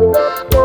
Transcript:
Música